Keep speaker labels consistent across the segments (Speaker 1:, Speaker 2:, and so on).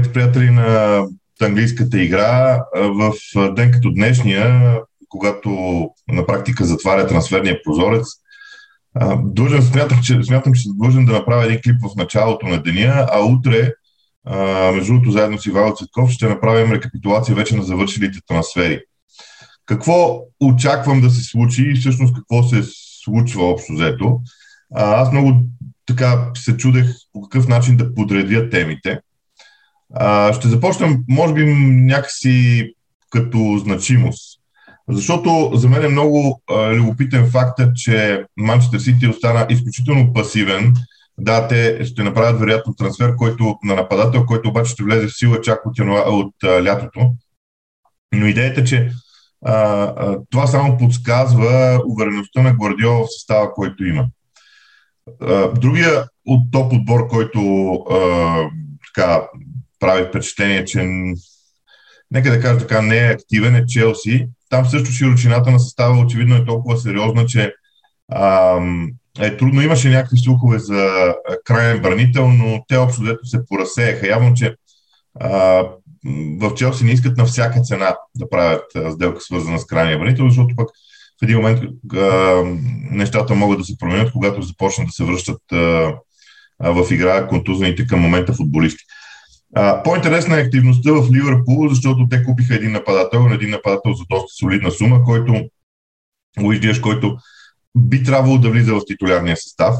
Speaker 1: Здравейте, приятели на английската игра. В ден като днешния, когато на практика затваря трансферния прозорец, Дължен, смятам, че, смятам, че съм длъжен да направя един клип в началото на деня, а утре, между другото, заедно с Ивайло Цветков, ще направим рекапитулация вече на завършилите трансфери. Какво очаквам да се случи и всъщност какво се случва общо взето? Аз много така се чудех по какъв начин да подредя темите. Ще започнем, може би, някакси като значимост. Защото за мен е много а, любопитен факта, че Манчестър Сити остана изключително пасивен. Да, те ще направят вероятно трансфер който, на нападател, който обаче ще влезе в сила чак от, от а, лятото. Но идеята, че а, а, това само подсказва увереността на Гвардиола в състава, който има. А, другия от топ отбор, който а, така, прави впечатление, че нека да кажа така, не е активен, е Челси. Там също широчината на състава очевидно е толкова сериозна, че а, е трудно. Имаше някакви слухове за крайен бранител, но те общо взето се поразсеяха. Явно, че а, в Челси не искат на всяка цена да правят сделка свързана с крайния бранител, защото пък в един момент а, нещата могат да се променят, когато започнат да се връщат а, а, в игра контузените към момента футболисти. По-интересна е активността в Ливърпул, защото те купиха един нападател, един нападател за доста солидна сума, който Луис който би трябвало да влиза в титулярния състав.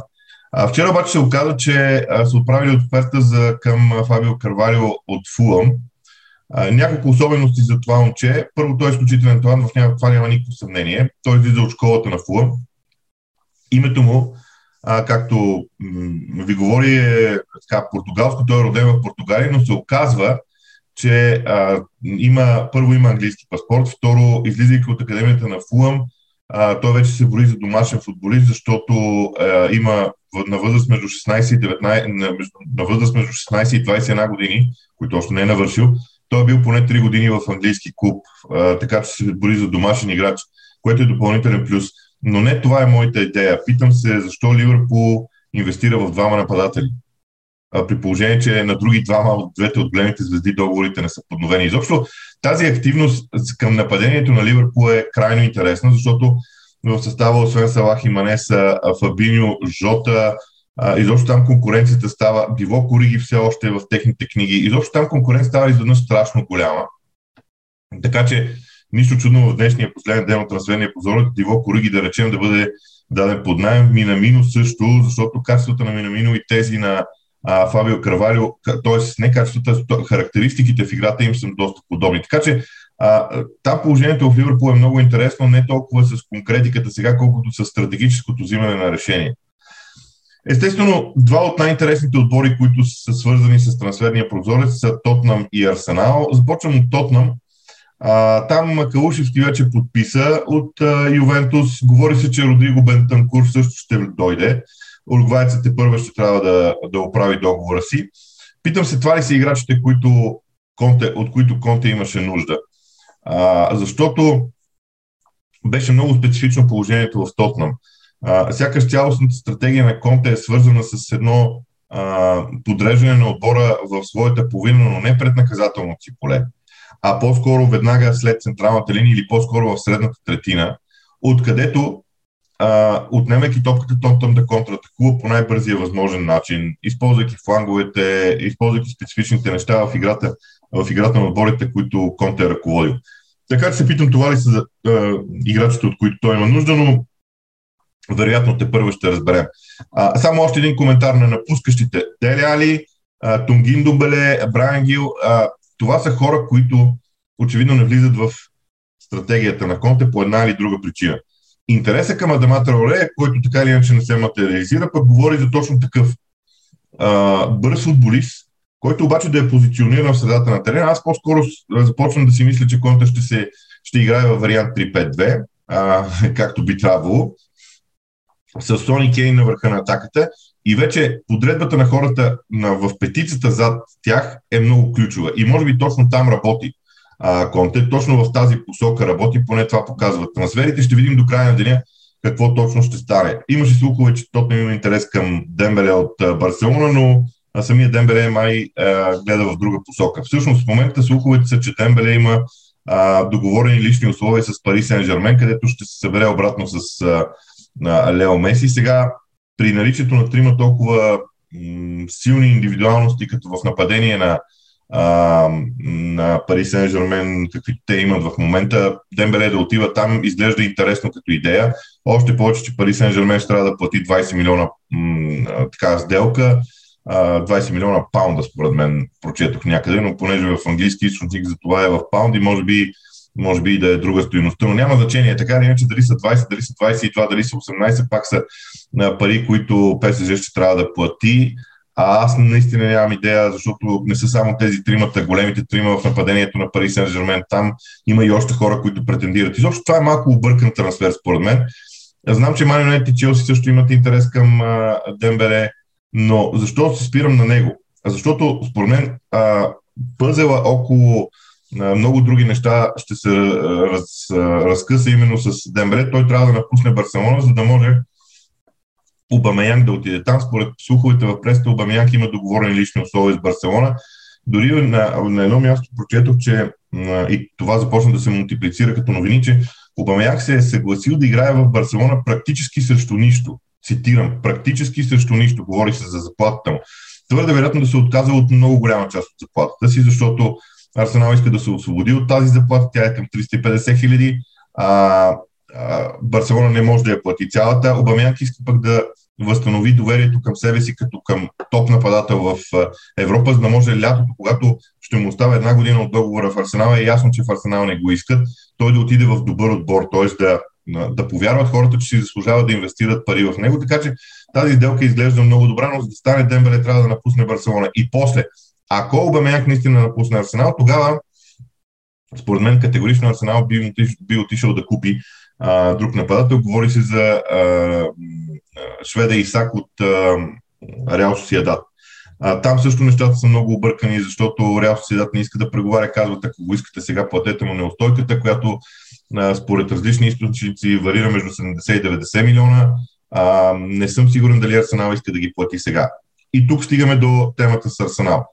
Speaker 1: А, вчера обаче се оказа, че а, са отправили оферта за, към Фабио Карвалио от Фулъм. А, няколко особености за това момче. Първо, той е изключителен талант, в това няма никакво съмнение. Той излиза от школата на Фулъм. Името му а, както м- ви говори, е така, португалско, той е роден в Португалия, но се оказва, че а, има, първо има английски паспорт, второ, излизайки от Академията на Фулъм, а, той вече се бори за домашен футболист, защото а, има на възраст между 16 и 19, на, възраст между 16 и 21 години, които още не е навършил, той е бил поне 3 години в английски клуб, а, така че се бори за домашен играч, което е допълнителен плюс. Но не това е моята идея. Питам се защо Ливърпул инвестира в двама нападатели. А, при положение, че на други двама от двете от големите звезди договорите не са подновени. Изобщо тази активност към нападението на Ливърпул е крайно интересна, защото в състава освен Салах и Манеса, Фабиньо, Жота, изобщо там конкуренцията става, било Кориги все още в техните книги, изобщо там конкуренцията става изведнъж страшно голяма. Така че Нищо чудно в днешния последен ден от трансферния позор, Диво Кориги да речем да бъде даден под найем. Минамино също, защото качеството на Минамино и тези на а, Фабио Карвалио, т.е. не качеството, характеристиките в играта им са доста подобни. Така че а, там положението в Ливърпул е много интересно, не толкова с конкретиката сега, колкото с стратегическото взимане на решение. Естествено, два от най-интересните отбори, които са свързани с трансферния прозорец са Тотнам и Арсенал. Започвам от Тотнам. А, там Калушевски вече подписа от а, Ювентус. Говори се, че Родриго Бентанкур също ще дойде. Уругвайците първа ще трябва да, да оправи договора си. Питам се, това ли са играчите, които Конте, от които Конте имаше нужда? А, защото беше много специфично положението в Тотнам. А, сякаш цялостната стратегия на Конте е свързана с едно а, подреждане на отбора в своята половина, но не пред наказателното си поле а по-скоро веднага след централната линия или по-скоро в средната третина, откъдето отнемайки топката, Тонтъм да контратакува по най-бързия възможен начин, използвайки фланговете, използвайки специфичните неща в играта, в играта на отборите, които Конте е ръководил. Така че се питам това ли са а, играчите, от които той има нужда, но вероятно те първо ще разберем. А, само още един коментар на напускащите. Дели Али, Тунгин Думбеле, Брайан Гил, а, това са хора, които очевидно не влизат в стратегията на Конте по една или друга причина. Интересът към Адама Траоре, който така или иначе не се материализира, пък говори за точно такъв а, бърз футболист, който обаче да е позициониран в средата на терена. Аз по-скоро започвам да си мисля, че Конте ще, се, ще играе във вариант 3-5-2, а, както би трябвало, с Сони Кейн на върха на атаката и вече подредбата на хората на, в петицата зад тях е много ключова. И може би точно там работи а, Конте, точно в тази посока работи, поне това показват трансферите. Ще видим до края на деня какво точно ще стане. Имаше слухове, че тотно има интерес към Дембеле от Барселона, но а самия Дембеле май а, гледа в друга посока. Всъщност в момента слуховете са, че Дембеле има а, договорени лични условия с Пари Сен Жермен, където ще се събере обратно с а, Лео Меси. Сега при наличието на трима толкова м- силни индивидуалности, като в нападение на а, на Пари Сен Жермен, каквито те имат в момента. Дембеле да отива там изглежда интересно като идея. Още повече, че Пари Сен Жермен ще трябва да плати 20 милиона м- така сделка. 20 милиона паунда, според мен, прочетох някъде, но понеже в английски източник за това е в паунди, може би, може би и да е друга стоиността, но няма значение. Така или иначе, дали са 20, дали са 22, дали са 18, пак са пари, които ПСЖ ще трябва да плати. А аз наистина нямам идея, защото не са само тези тримата, големите трима в нападението на Пари Сен Жермен. Там има и още хора, които претендират. Изобщо това е малко объркан трансфер, според мен. Знам, че Мани и Челси също имат интерес към а, Дембеле, но защо се спирам на него? Защото, според мен, а, пъзела около много други неща ще се раз, разкъса именно с Дембеле. Той трябва да напусне Барселона, за да може Обамеянг да отиде там. Според слуховете в преста, Обамеянг има договорени лични условия с Барселона. Дори на, на едно място прочетох, че и това започна да се мултиплицира като новини, че Обамеянг се е съгласил да играе в Барселона практически срещу нищо. Цитирам, практически срещу нищо. Говори се за заплатата му. Твърде вероятно да се отказа от много голяма част от заплатата си, защото Арсенал иска да се освободи от тази заплата. Тя е към 350 хиляди. Барселона не може да я плати цялата. Обамянк иска пък да възстанови доверието към себе си като към топ нападател в Европа, за да може лятото, когато ще му остава една година от договора в Арсенал, е ясно, че в Арсенал не го искат, той да отиде в добър отбор, т.е. Да, да повярват хората, че си заслужават да инвестират пари в него. Така че тази сделка изглежда много добра, но за да стане Дембеле трябва да напусне Барселона. И после, ако Обамяк наистина напусне Арсенал, тогава според мен категорично Арсенал би, би отишъл да купи а, друг нападател. Говори се за а, Шведа Исак от Реал Сосиедат. Там също нещата са много объркани, защото Реал Сосиедат не иска да преговаря, казват, ако го искате сега, платете му неустойката, която а, според различни източници варира между 70 и 90 милиона. А, не съм сигурен дали Арсенал иска да ги плати сега. И тук стигаме до темата с Арсенал.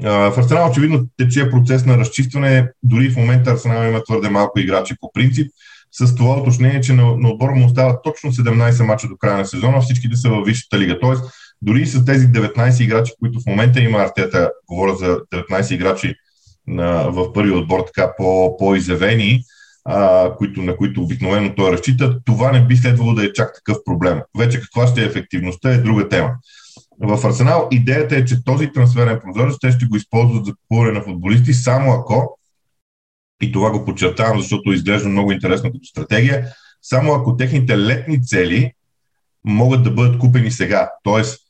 Speaker 1: В Арсенал очевидно тече процес на разчистване. Дори в момента Арсенал има твърде малко играчи по принцип с това уточнение, че на, на отбора му остават точно 17 мача до края на сезона, всички да са във Висшата лига. Тоест, дори с тези 19 играчи, които в момента има Артета, говоря за 19 играчи на, в първи отбор, така по, по-изявени, които, на които обикновено той разчита, това не би следвало да е чак такъв проблем. Вече каква ще е ефективността е друга тема. В Арсенал идеята е, че този трансферен прозорец те ще го използват за купуване на футболисти, само ако и това го подчертавам, защото изглежда много интересно като стратегия, само ако техните летни цели могат да бъдат купени сега. Тоест,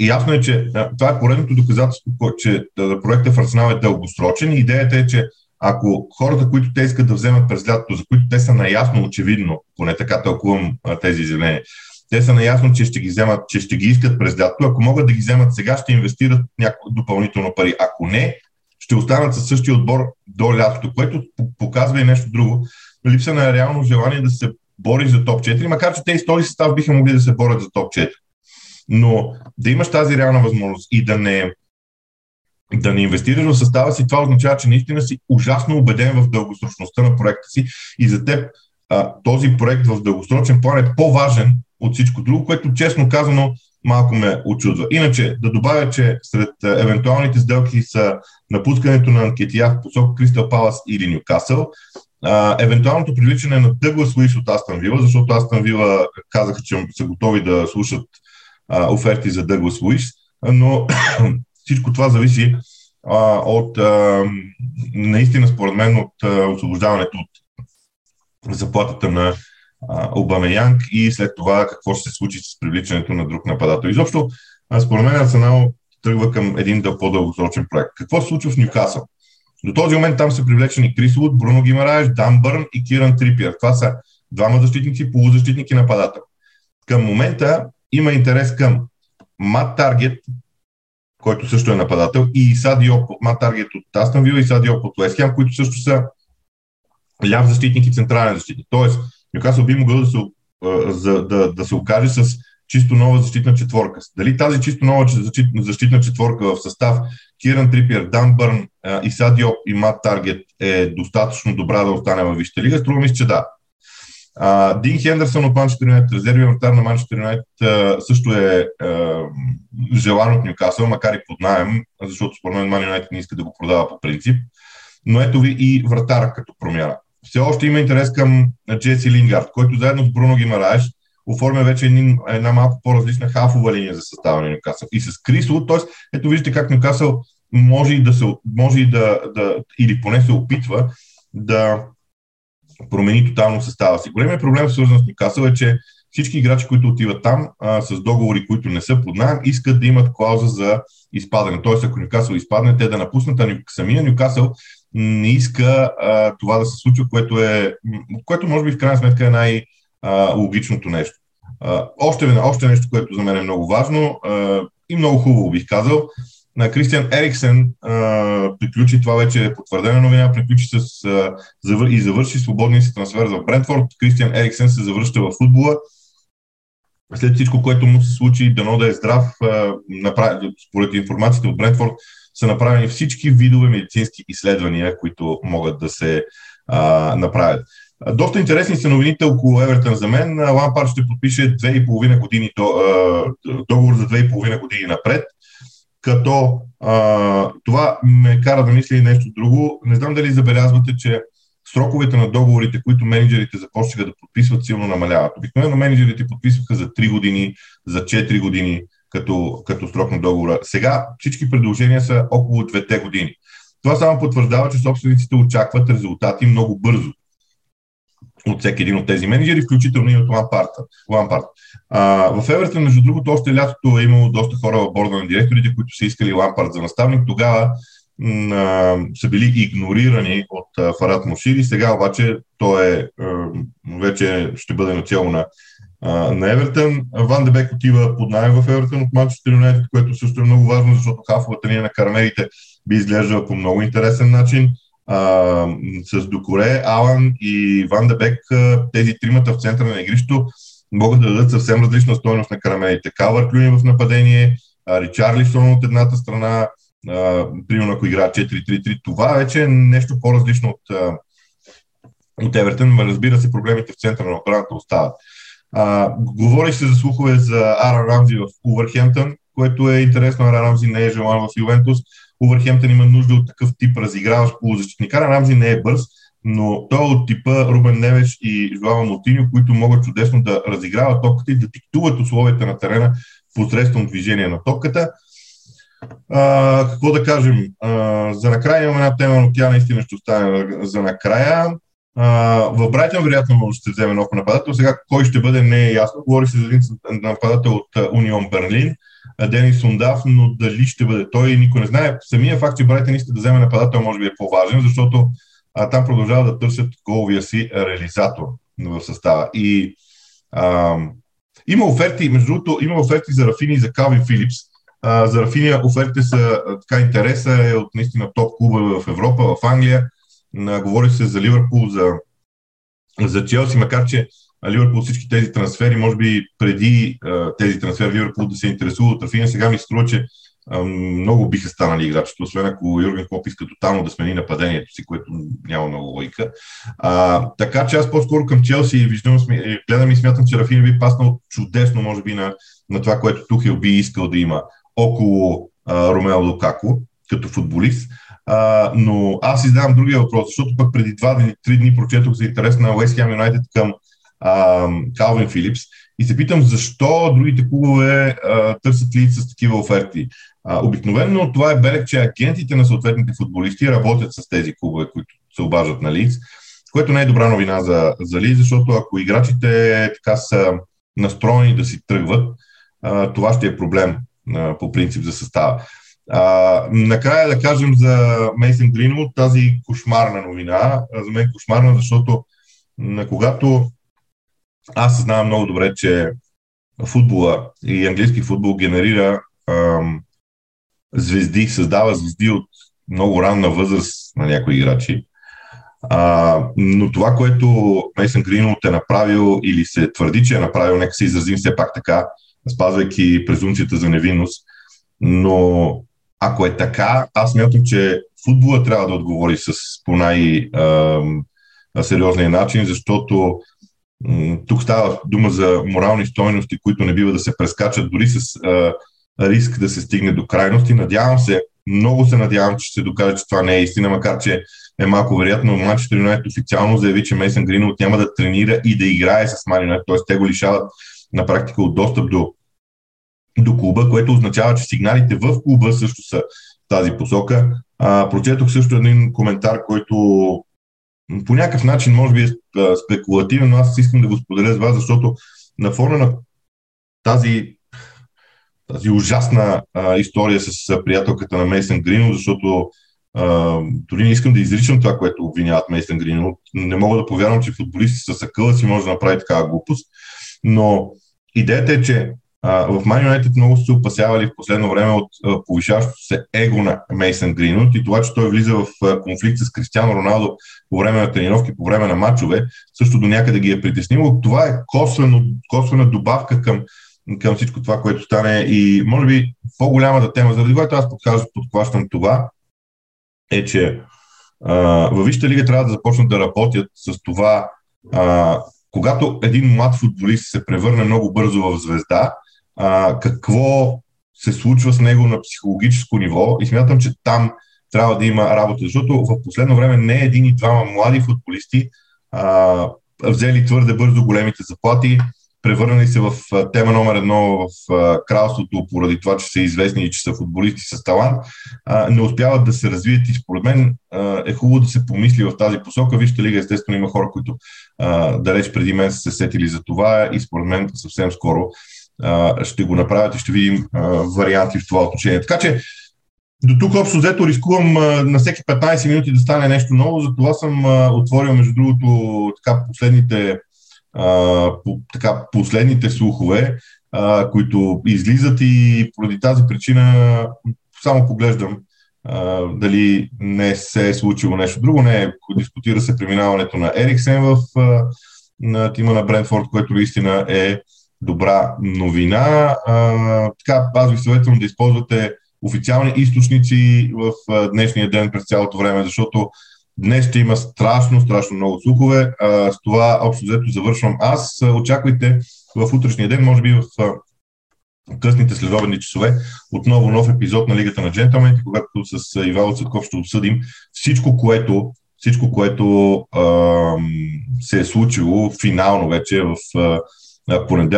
Speaker 1: ясно е, че това е поредното доказателство, че проектът в Арсенал е дългосрочен и идеята е, че ако хората, които те искат да вземат през лятото, за които те са наясно, очевидно, поне така тълкувам тези изявления, те са наясно, че ще ги вземат, че ще ги искат през лятото, ако могат да ги вземат сега, ще инвестират някакво допълнително пари. Ако не, ще останат със същия отбор до лятото, което показва и нещо друго. Липса на реално желание да се бори за топ 4, макар че те и този състав биха могли да се борят за топ 4. Но да имаш тази реална възможност и да не, да не инвестираш в състава си, това означава, че наистина си ужасно убеден в дългосрочността на проекта си и за теб а, този проект в дългосрочен план е по-важен от всичко друго, което честно казано малко ме очудва. Иначе да добавя, че сред евентуалните сделки са напускането на Анкетия в посока Кристал Палас или Ньюкасъл, евентуалното привличане на Дъглас Луис от Астан Вила, защото Астан Вила казаха, че са готови да слушат а, оферти за Дъглас Луис, но всичко това зависи а, от а, наистина според мен от а, освобождаването от заплатата на Обамеянг и след това какво ще се случи с привличането на друг нападател. Изобщо, според мен Арсенал тръгва към един да по-дългосрочен проект. Какво се случва в Ньюкасъл? До този момент там са привлечени Крис Луд, Бруно Гимараеш, Дан Бърн и Киран Трипиер. Това са двама защитници, полузащитник и нападател. Към момента има интерес към Мат Таргет, който също е нападател, и Иса Диоп, Мат Таргет от Астан Вил и Иса Диоп от Уестхем, които също са ляв защитник и централен защитник. Тоест, Нюкасъл би могъл да се, за, да, да се окаже с чисто нова защитна четворка. Дали тази чисто нова защитна четворка в състав Киран Трипиер, Дан Бърн, и Мат Таргет е достатъчно добра да остане във Висшата лига? Струва ми се, че да. А, Дин Хендерсън от Манчестър Юнайтед, резерви вратар на Манчестър Юнайтед, също е а, желан от Нюкасъл, макар и под найем, защото според мен Ман Юнайтед не иска да го продава по принцип. Но ето ви и вратар като промяна. Все още има интерес към Джеси Лингард, който заедно с Бруно Гимараеш оформя вече една малко по-различна хафова линия за състава на Нюкасъл. И с Крисло, т.е. ето виждате как Нюкасъл може и да се, може и да, да, или поне се опитва да промени тотално състава си. Големият проблем, свързан с Нюкасъл, е, че всички играчи, които отиват там а, с договори, които не са под найем, искат да имат клауза за изпадане. Тоест, ако Нюкасъл изпадне, те да напуснат, а самия Нюкасъл не иска а, това да се случва, което, е, което може би в крайна сметка е най-логичното нещо. А, още, още нещо, което за мен е много важно а, и много хубаво бих казал, на Кристиан Ериксен а, приключи, това вече е потвърдена новина, приключи с, а, завър, и завърши свободния си трансфер за Брентфорд. Кристиан Ериксен се завръща в футбола. След всичко, което му се случи, дано да е здрав, направи, според информацията от Брентфорд, са направени всички видове медицински изследвания, които могат да се а, направят. Доста интересни са новините около Евертън за мен. Лампард ще подпише 2,5 години договор за 2,5 години напред като а, това ме кара да мисля и нещо друго. Не знам дали забелязвате, че сроковете на договорите, които менеджерите започнаха да подписват, силно намаляват. Обикновено менеджерите подписваха за 3 години, за 4 години като, като срок на договора. Сега всички предложения са около 2 години. Това само потвърждава, че собствениците очакват резултати много бързо от всеки един от тези менеджери, включително и от Лампарт. в Евертън, между другото, още лятото е имало доста хора в борда на директорите, които са искали Лампарт за наставник. Тогава м- са били игнорирани от а, Фарат Мушири. Сега обаче той е, а, вече ще бъде начало на, на Евертън. Ван Дебек отива под найем в Евертън от Манчестър Юнайтед, което също е много важно, защото хафовата линия на карамерите би изглеждала по много интересен начин а, с Докоре, Алан и Ван Дебек, тези тримата в центъра на игрището могат да дадат съвсем различна стоеност на карамелите. Калвар Клюни в нападение, Ричарлисон от едната страна, примерно ако игра 4-3-3, това вече е нещо по-различно от, от Евертън, разбира се, проблемите в центъра на отбраната остават. А, говори се за слухове за Ара Рамзи в Увърхемптън, което е интересно. Ара Рамзи не е желан в Ювентус. Увърхемптън има нужда от такъв тип разиграващ полузащитник. Ара Рамзи не е бърз, но той е от типа Рубен Невеш и Жуава Мотиньо, които могат чудесно да разиграват топката и да диктуват условията на терена посредством движение на топката. А, какво да кажем? А, за накрая имаме една тема, но тя наистина ще остане за накрая. В Брайтън вероятно може да се вземе нов нападател. Сега кой ще бъде не е ясно. Говори се за един нападател от Унион Берлин. Денис Сундав, но дали ще бъде той, никой не знае. Самия факт, че Брайтън иска да вземе нападател, може би е по-важен, защото а, там продължават да търсят головия си реализатор в състава. И а, има оферти, между другото, има оферти за Рафини и за Калвин Филипс. А, за Рафиния офертите са така интереса е от наистина топ клуба в Европа, в Англия. А, говори се за Ливърпул, за, за Челси, макар че Ливърпул всички тези трансфери, може би преди а, тези трансфери Ливърпул да се интересува от Рафиния, сега ми струва, че много биха станали играчите, освен ако Юрген Клоп иска тотално да смени нападението си, което няма много логика. А, така че аз по-скоро към Челси виждам, гледам и смятам, че Рафин би паснал чудесно, може би, на, на това, което Тухел би искал да има около а, Ромео Лукако като футболист. А, но аз издавам другия въпрос, защото пък преди два или три дни прочетох за интерес на Уест Хем Юнайтед към Калвин Филипс и се питам защо другите клубове а, търсят ли с такива оферти. А, обикновено това е белег, че агентите на съответните футболисти работят с тези клубове, които се обаждат на Лиц, което не е добра новина за, за Лиц, защото ако играчите така са настроени да си тръгват, а, това ще е проблем а, по принцип за състава. А, накрая да кажем за Мейсен Гринвуд, тази кошмарна новина, за мен кошмарна, защото на когато аз знам много добре, че футбола и английски футбол генерира ам, звезди, създава звезди от много ранна възраст на някои играчи. А, но това, което Мейсън Гринвуд е направил или се твърди, че е направил, нека се изразим все пак така, спазвайки презумцията за невинност. Но ако е така, аз смятам, че футбола трябва да отговори с по най-сериозния начин, защото тук става дума за морални стойности, които не бива да се прескачат дори с а, риск да се стигне до крайности. Надявам се, много се надявам, че ще докаже, че това не е истина, макар че е малко вероятно. Манчестър Юнайтед официално заяви, че Мейсън Гринвуд няма да тренира и да играе с Ман Юнайтед, т.е. те го лишават на практика от достъп до, до клуба, което означава, че сигналите в клуба също са в тази посока. А, прочетох също един коментар, който по някакъв начин може би е спекулативен, но аз искам да го споделя с вас, защото на фона на тази, тази ужасна а, история с приятелката на Мейсън Грино, защото а, дори не искам да изричам това, което обвиняват Мейсън Грино. Не мога да повярвам, че футболисти с акъла си може да направи такава глупост. Но идеята е, че в Man United много се опасявали в последно време от повишаващото се его на Мейсън Гринут и това, че той влиза в конфликт с Кристиано Роналдо по време на тренировки, по време на матчове, също до някъде ги е притеснило. Това е косвено, косвена добавка към, към всичко това, което стане и може би по-голямата тема, заради която аз подхващам това, е, че във Висшата лига трябва да започнат да работят с това а, когато един млад футболист се превърне много бързо в звезда, а, какво се случва с него на психологическо ниво и смятам, че там трябва да има работа, защото в последно време не един и двама млади футболисти а, взели твърде бързо големите заплати, превърнали се в тема номер едно в кралството, поради това, че са известни и че са футболисти с талант, не успяват да се развият и според мен е хубаво да се помисли в тази посока. Вижте лига, естествено има хора, които далеч преди мен са се сетили за това и според мен съвсем скоро ще го направят и ще видим варианти в това отношение. Така че до тук общо взето рискувам на всеки 15 минути да стане нещо ново, затова съм отворил между другото така последните по, така, последните слухове, които излизат и поради тази причина само поглеждам дали не се е случило нещо друго. Не, дискутира се преминаването на Ериксен в а, на тима на Брентфорд, което наистина е добра новина. А, така, аз ви съветвам да използвате официални източници в а, днешния ден през цялото време, защото Днес ще има страшно, страшно много слухове. А, с това общо взето завършвам аз. Очаквайте в утрешния ден, може би в късните следобедни часове, отново нов епизод на Лигата на джентълмените, когато с Ивало Цътков ще обсъдим всичко, което, всичко, което а, се е случило финално вече в а, понеделник.